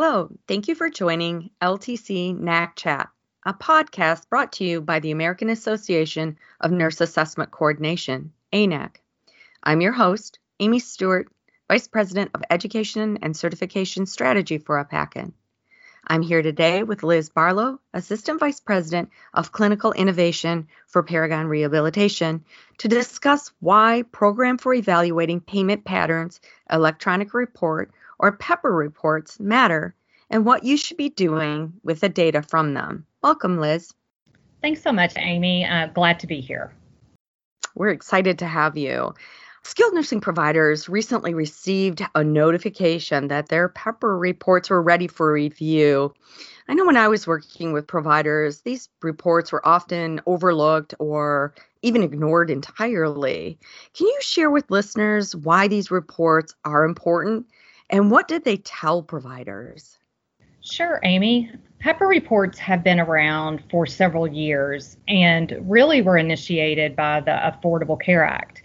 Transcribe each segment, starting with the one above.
Hello, thank you for joining LTC NAC Chat, a podcast brought to you by the American Association of Nurse Assessment Coordination, ANAC. I'm your host, Amy Stewart, Vice President of Education and Certification Strategy for APACN. I'm here today with Liz Barlow, Assistant Vice President of Clinical Innovation for Paragon Rehabilitation, to discuss why Program for Evaluating Payment Patterns Electronic Report or pepper reports matter and what you should be doing with the data from them. Welcome, Liz. Thanks so much, Amy. Uh, glad to be here. We're excited to have you. Skilled nursing providers recently received a notification that their PEPPER reports were ready for review. I know when I was working with providers, these reports were often overlooked or even ignored entirely. Can you share with listeners why these reports are important and what did they tell providers? Sure, Amy. PEPPER reports have been around for several years and really were initiated by the Affordable Care Act.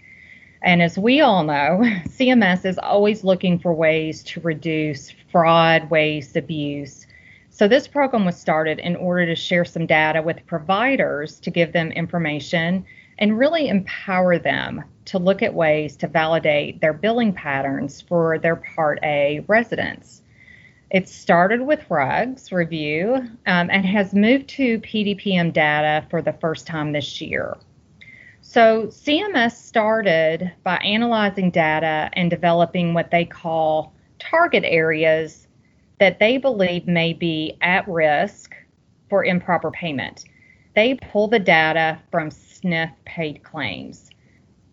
And as we all know, CMS is always looking for ways to reduce fraud, waste, abuse. So this program was started in order to share some data with providers to give them information and really empower them to look at ways to validate their billing patterns for their Part A residents. It started with RUGS review um, and has moved to PDPM data for the first time this year. So, CMS started by analyzing data and developing what they call target areas that they believe may be at risk for improper payment. They pull the data from SNF paid claims.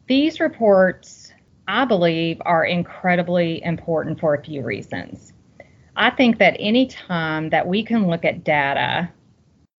These reports, I believe, are incredibly important for a few reasons. I think that any time that we can look at data,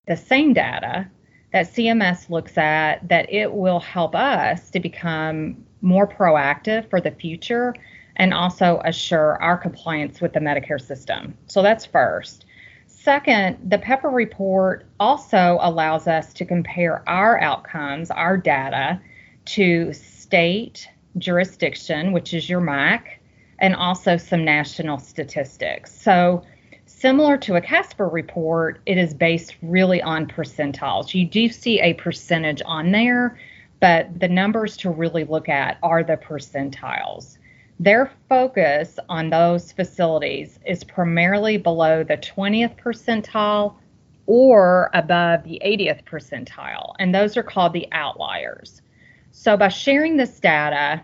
the same data that CMS looks at, that it will help us to become more proactive for the future and also assure our compliance with the Medicare system. So that's first. Second, the PEPPER report also allows us to compare our outcomes, our data, to state jurisdiction, which is your MAC, and also some national statistics. So, similar to a Casper report, it is based really on percentiles. You do see a percentage on there, but the numbers to really look at are the percentiles. Their focus on those facilities is primarily below the 20th percentile or above the 80th percentile, and those are called the outliers. So, by sharing this data,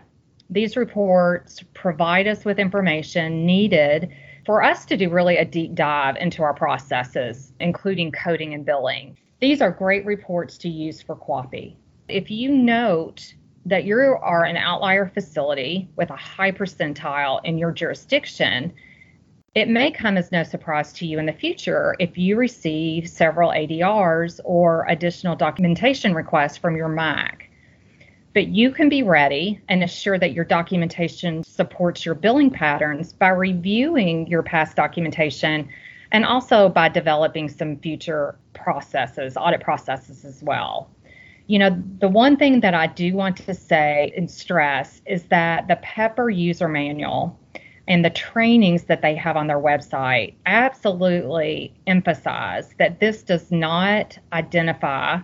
these reports provide us with information needed for us to do really a deep dive into our processes, including coding and billing. These are great reports to use for QAPI. If you note that you are an outlier facility with a high percentile in your jurisdiction, it may come as no surprise to you in the future if you receive several ADRs or additional documentation requests from your MAC. But you can be ready and assure that your documentation supports your billing patterns by reviewing your past documentation and also by developing some future processes, audit processes as well. You know, the one thing that I do want to say and stress is that the Pepper user manual and the trainings that they have on their website absolutely emphasize that this does not identify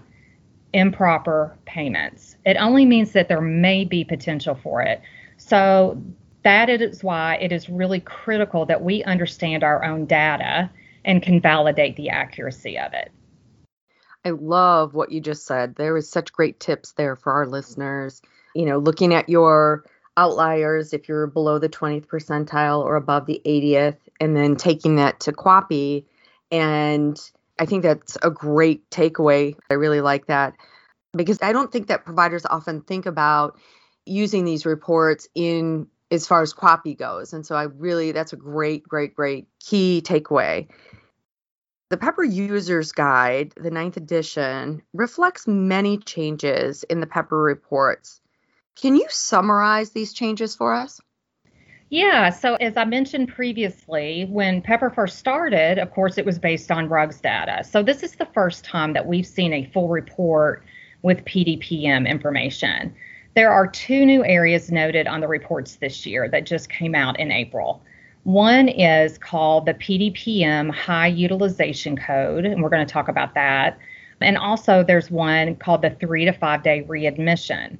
improper payments. It only means that there may be potential for it. So that is why it is really critical that we understand our own data and can validate the accuracy of it. I love what you just said. There was such great tips there for our listeners. You know, looking at your outliers if you're below the 20th percentile or above the 80th, and then taking that to QAPI. And I think that's a great takeaway. I really like that because I don't think that providers often think about using these reports in as far as QAPI goes. And so I really, that's a great, great, great key takeaway. The Pepper User's Guide, the ninth edition, reflects many changes in the Pepper reports. Can you summarize these changes for us? Yeah, so as I mentioned previously, when Pepper first started, of course, it was based on RUGS data. So this is the first time that we've seen a full report with PDPM information. There are two new areas noted on the reports this year that just came out in April. One is called the PDPM High Utilization Code, and we're going to talk about that. And also, there's one called the three to five day readmission.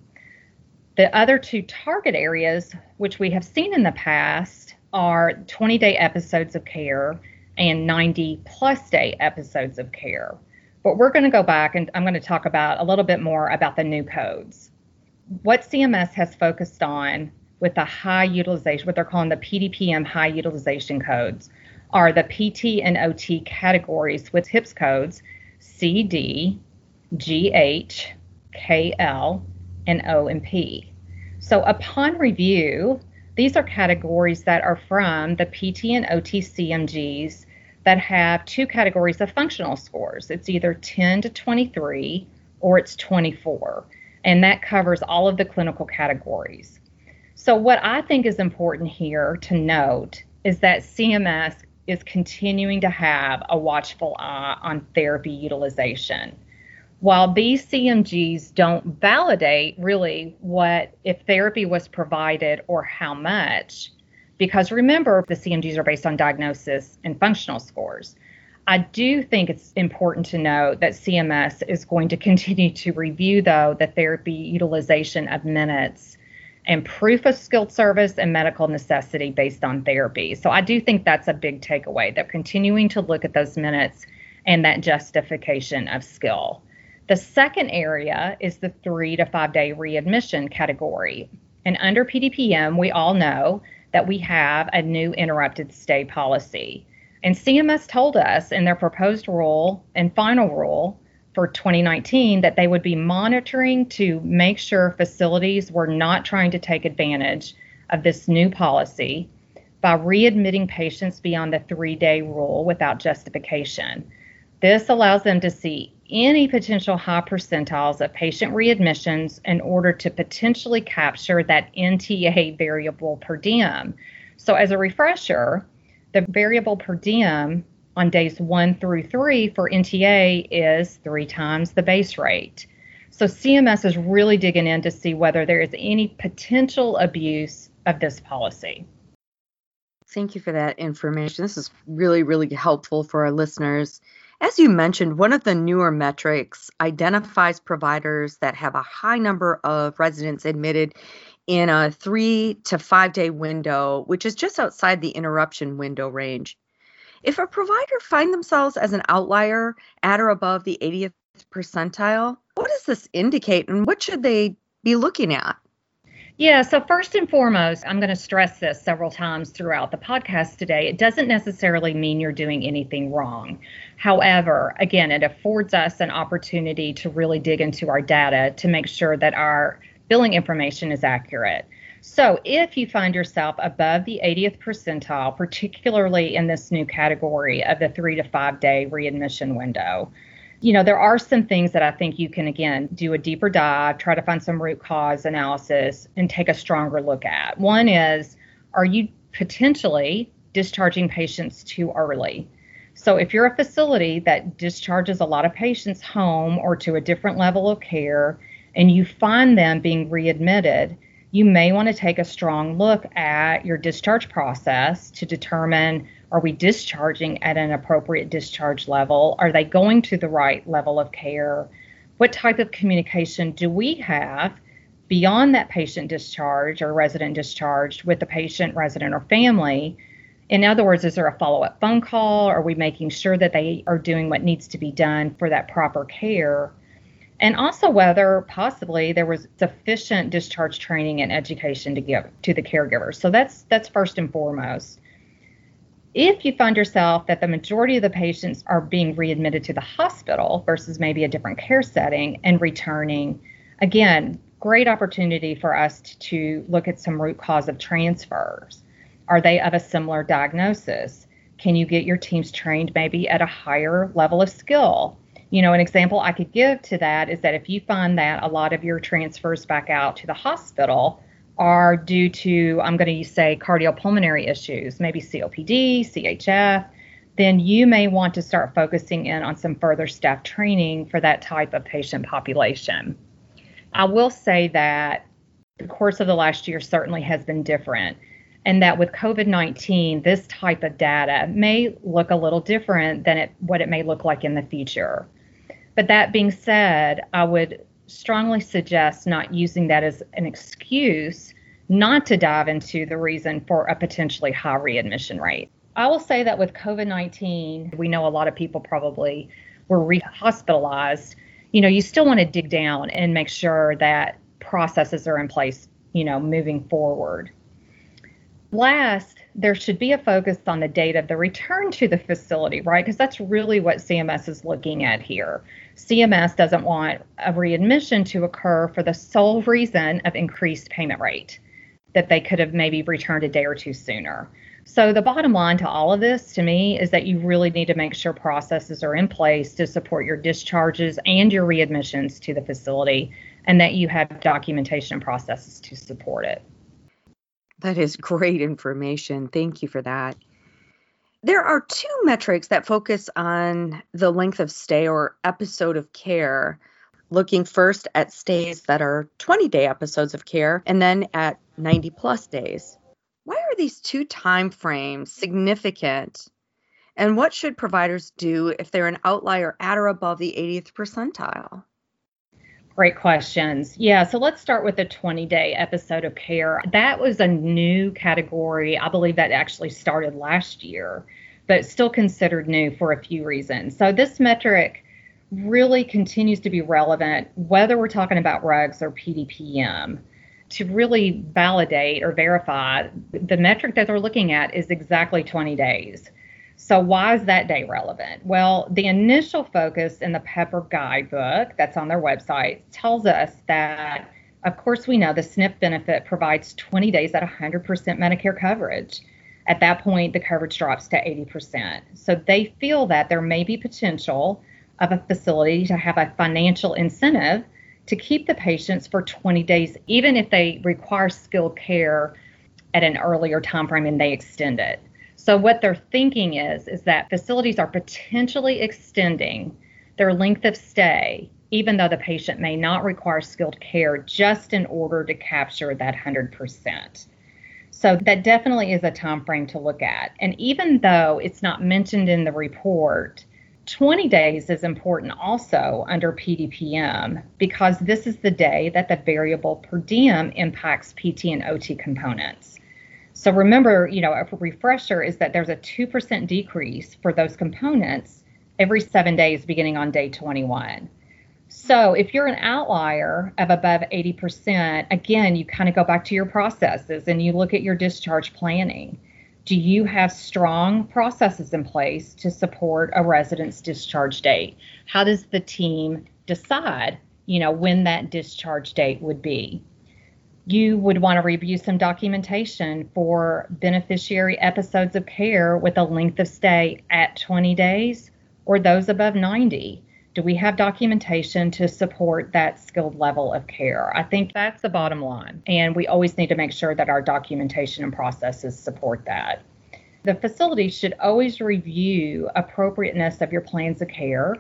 The other two target areas, which we have seen in the past, are 20 day episodes of care and 90 plus day episodes of care. But we're going to go back and I'm going to talk about a little bit more about the new codes. What CMS has focused on with the high utilization, what they're calling the PDPM high utilization codes, are the PT and OT categories with HIPPS codes CD, GH, KL, and O and P. So upon review, these are categories that are from the PT and OT CMGs that have two categories of functional scores. It's either 10 to 23 or it's 24, and that covers all of the clinical categories. So, what I think is important here to note is that CMS is continuing to have a watchful eye on therapy utilization while these CMGs don't validate really what if therapy was provided or how much, because remember, the CMGs are based on diagnosis and functional scores. I do think it's important to note that CMS is going to continue to review, though, the therapy utilization of minutes and proof of skilled service and medical necessity based on therapy. So I do think that's a big takeaway. They're continuing to look at those minutes and that justification of skill. The second area is the three to five day readmission category. And under PDPM, we all know that we have a new interrupted stay policy. And CMS told us in their proposed rule and final rule for 2019 that they would be monitoring to make sure facilities were not trying to take advantage of this new policy by readmitting patients beyond the three day rule without justification. This allows them to see any potential high percentiles of patient readmissions in order to potentially capture that NTA variable per diem. So, as a refresher, the variable per diem on days one through three for NTA is three times the base rate. So, CMS is really digging in to see whether there is any potential abuse of this policy. Thank you for that information. This is really, really helpful for our listeners. As you mentioned, one of the newer metrics identifies providers that have a high number of residents admitted in a three to five day window, which is just outside the interruption window range. If a provider find themselves as an outlier at or above the 80th percentile, what does this indicate and what should they be looking at? Yeah, so first and foremost, I'm going to stress this several times throughout the podcast today. It doesn't necessarily mean you're doing anything wrong. However, again, it affords us an opportunity to really dig into our data to make sure that our billing information is accurate. So, if you find yourself above the 80th percentile, particularly in this new category of the three to five day readmission window, you know, there are some things that I think you can, again, do a deeper dive, try to find some root cause analysis, and take a stronger look at. One is, are you potentially discharging patients too early? So, if you're a facility that discharges a lot of patients home or to a different level of care, and you find them being readmitted, you may want to take a strong look at your discharge process to determine are we discharging at an appropriate discharge level? Are they going to the right level of care? What type of communication do we have beyond that patient discharge or resident discharged with the patient, resident, or family? In other words, is there a follow up phone call? Are we making sure that they are doing what needs to be done for that proper care? And also whether possibly there was sufficient discharge training and education to give to the caregivers. So that's that's first and foremost. If you find yourself that the majority of the patients are being readmitted to the hospital versus maybe a different care setting and returning, again, great opportunity for us to look at some root cause of transfers. Are they of a similar diagnosis? Can you get your teams trained maybe at a higher level of skill? You know, an example I could give to that is that if you find that a lot of your transfers back out to the hospital are due to, I'm going to say, cardiopulmonary issues, maybe COPD, CHF, then you may want to start focusing in on some further staff training for that type of patient population. I will say that the course of the last year certainly has been different. and that with COVID 19, this type of data may look a little different than it, what it may look like in the future. But that being said, I would strongly suggest not using that as an excuse not to dive into the reason for a potentially high readmission rate. I will say that with COVID 19, we know a lot of people probably were re hospitalized. You know, you still want to dig down and make sure that processes are in place, you know, moving forward. Last, there should be a focus on the date of the return to the facility, right? Because that's really what CMS is looking at here. CMS doesn't want a readmission to occur for the sole reason of increased payment rate, that they could have maybe returned a day or two sooner. So, the bottom line to all of this to me is that you really need to make sure processes are in place to support your discharges and your readmissions to the facility, and that you have documentation processes to support it. That is great information. Thank you for that. There are two metrics that focus on the length of stay or episode of care, looking first at stays that are 20 day episodes of care and then at 90 plus days. Why are these two time frames significant? And what should providers do if they're an outlier at or above the 80th percentile? Great questions. Yeah, so let's start with the 20 day episode of care. That was a new category. I believe that actually started last year, but still considered new for a few reasons. So this metric really continues to be relevant, whether we're talking about RUGs or PDPM, to really validate or verify the metric that they're looking at is exactly 20 days. So, why is that day relevant? Well, the initial focus in the Pepper guidebook that's on their website tells us that, of course, we know the SNF benefit provides 20 days at 100% Medicare coverage. At that point, the coverage drops to 80%. So, they feel that there may be potential of a facility to have a financial incentive to keep the patients for 20 days, even if they require skilled care at an earlier time frame and they extend it. So what they're thinking is is that facilities are potentially extending their length of stay even though the patient may not require skilled care just in order to capture that 100%. So that definitely is a time frame to look at. And even though it's not mentioned in the report, 20 days is important also under PDPM because this is the day that the variable per diem impacts PT and OT components. So remember, you know, a refresher is that there's a 2% decrease for those components every seven days beginning on day 21. So if you're an outlier of above 80%, again, you kind of go back to your processes and you look at your discharge planning. Do you have strong processes in place to support a resident's discharge date? How does the team decide, you know, when that discharge date would be? You would want to review some documentation for beneficiary episodes of care with a length of stay at 20 days or those above 90. Do we have documentation to support that skilled level of care? I think that's the bottom line. And we always need to make sure that our documentation and processes support that. The facility should always review appropriateness of your plans of care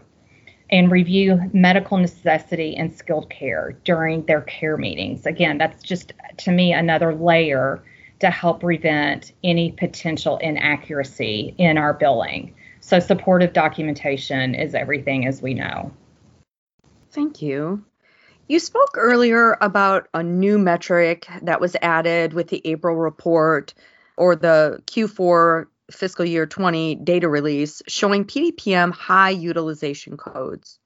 and review medical necessity and skilled care during their care meetings. Again, that's just to me another layer to help prevent any potential inaccuracy in our billing. So, supportive documentation is everything as we know. Thank you. You spoke earlier about a new metric that was added with the April report or the Q4 fiscal year 20 data release showing PDPM high utilization codes.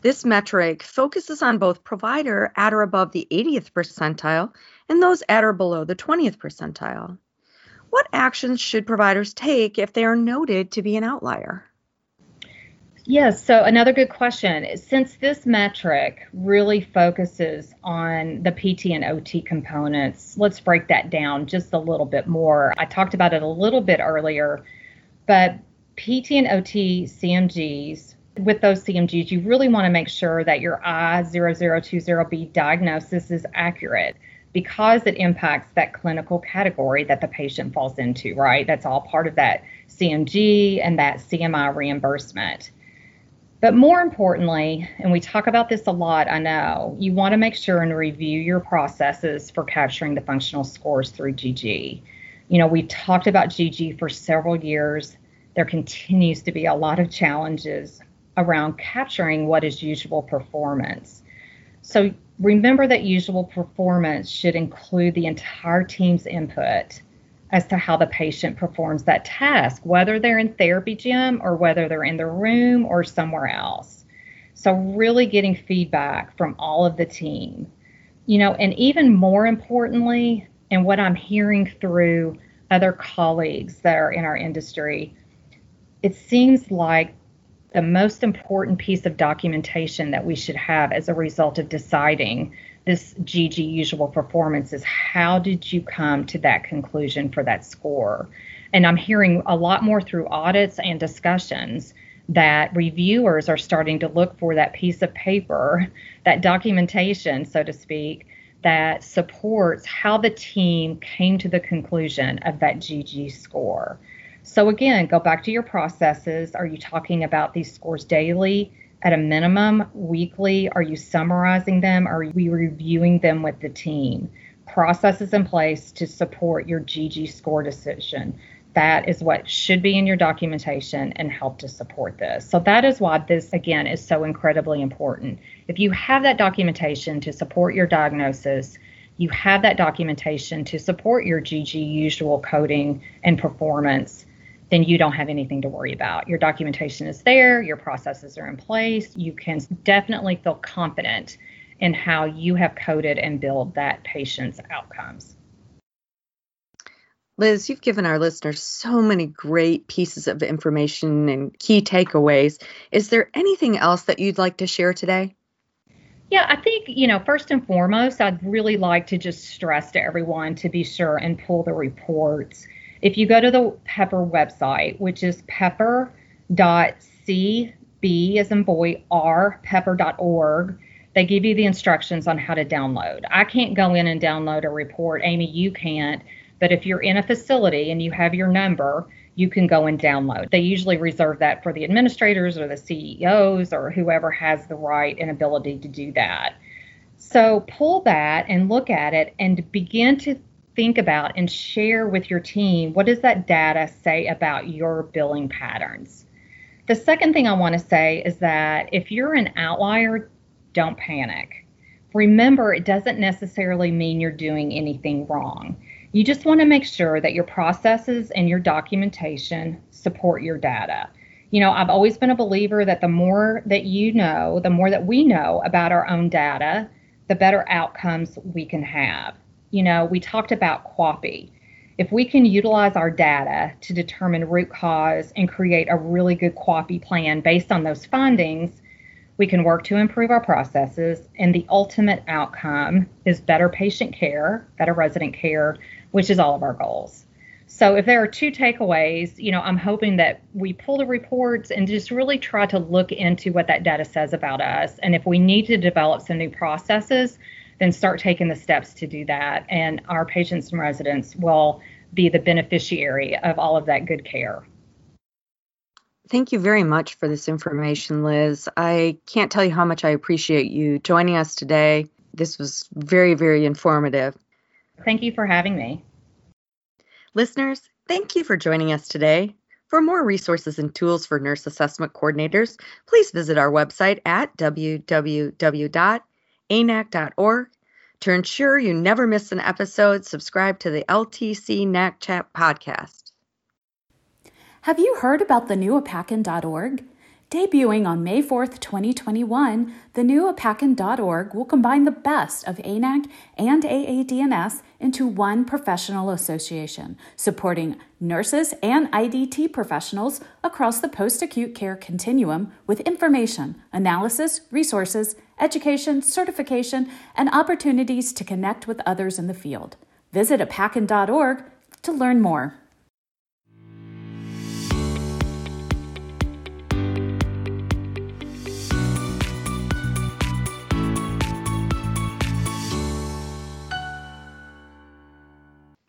This metric focuses on both provider at or above the 80th percentile and those at or below the 20th percentile. What actions should providers take if they are noted to be an outlier? Yes, so another good question. Since this metric really focuses on the PT and OT components, let's break that down just a little bit more. I talked about it a little bit earlier, but PT and OT CMGs, with those CMGs, you really want to make sure that your I0020B diagnosis is accurate because it impacts that clinical category that the patient falls into, right? That's all part of that CMG and that CMI reimbursement. But more importantly, and we talk about this a lot, I know, you want to make sure and review your processes for capturing the functional scores through GG. You know, we've talked about GG for several years. There continues to be a lot of challenges around capturing what is usual performance. So remember that usual performance should include the entire team's input as to how the patient performs that task, whether they're in therapy gym or whether they're in the room or somewhere else. So, really getting feedback from all of the team. You know, and even more importantly, and what I'm hearing through other colleagues that are in our industry, it seems like the most important piece of documentation that we should have as a result of deciding this GG usual performance is how did you come to that conclusion for that score? And I'm hearing a lot more through audits and discussions that reviewers are starting to look for that piece of paper, that documentation, so to speak, that supports how the team came to the conclusion of that GG score. So, again, go back to your processes. Are you talking about these scores daily? At a minimum, weekly? Are you summarizing them? Are we reviewing them with the team? Processes in place to support your GG score decision. That is what should be in your documentation and help to support this. So, that is why this, again, is so incredibly important. If you have that documentation to support your diagnosis, you have that documentation to support your GG usual coding and performance then you don't have anything to worry about. Your documentation is there, your processes are in place. You can definitely feel confident in how you have coded and billed that patient's outcomes. Liz, you've given our listeners so many great pieces of information and key takeaways. Is there anything else that you'd like to share today? Yeah, I think, you know, first and foremost, I'd really like to just stress to everyone to be sure and pull the reports if you go to the Pepper website, which is pepper.cb as in boy r pepper.org, they give you the instructions on how to download. I can't go in and download a report. Amy, you can't. But if you're in a facility and you have your number, you can go and download. They usually reserve that for the administrators or the CEOs or whoever has the right and ability to do that. So pull that and look at it and begin to think about and share with your team what does that data say about your billing patterns. The second thing I want to say is that if you're an outlier, don't panic. Remember, it doesn't necessarily mean you're doing anything wrong. You just want to make sure that your processes and your documentation support your data. You know, I've always been a believer that the more that you know, the more that we know about our own data, the better outcomes we can have you know, we talked about QAPI. If we can utilize our data to determine root cause and create a really good QAPI plan based on those findings, we can work to improve our processes, and the ultimate outcome is better patient care, better resident care, which is all of our goals. So, if there are two takeaways, you know, I'm hoping that we pull the reports and just really try to look into what that data says about us. And if we need to develop some new processes, then start taking the steps to do that. And our patients and residents will be the beneficiary of all of that good care. Thank you very much for this information, Liz. I can't tell you how much I appreciate you joining us today. This was very, very informative. Thank you for having me. Listeners, thank you for joining us today. For more resources and tools for nurse assessment coordinators, please visit our website at www anac.org. To ensure you never miss an episode, subscribe to the LTC NAC Chat podcast. Have you heard about the new? Debuting on May 4th, 2021, the new APACN.org will combine the best of ANAC and AADNS into one professional association, supporting nurses and IDT professionals across the post acute care continuum with information, analysis, resources, education, certification, and opportunities to connect with others in the field. Visit APACN.org to learn more.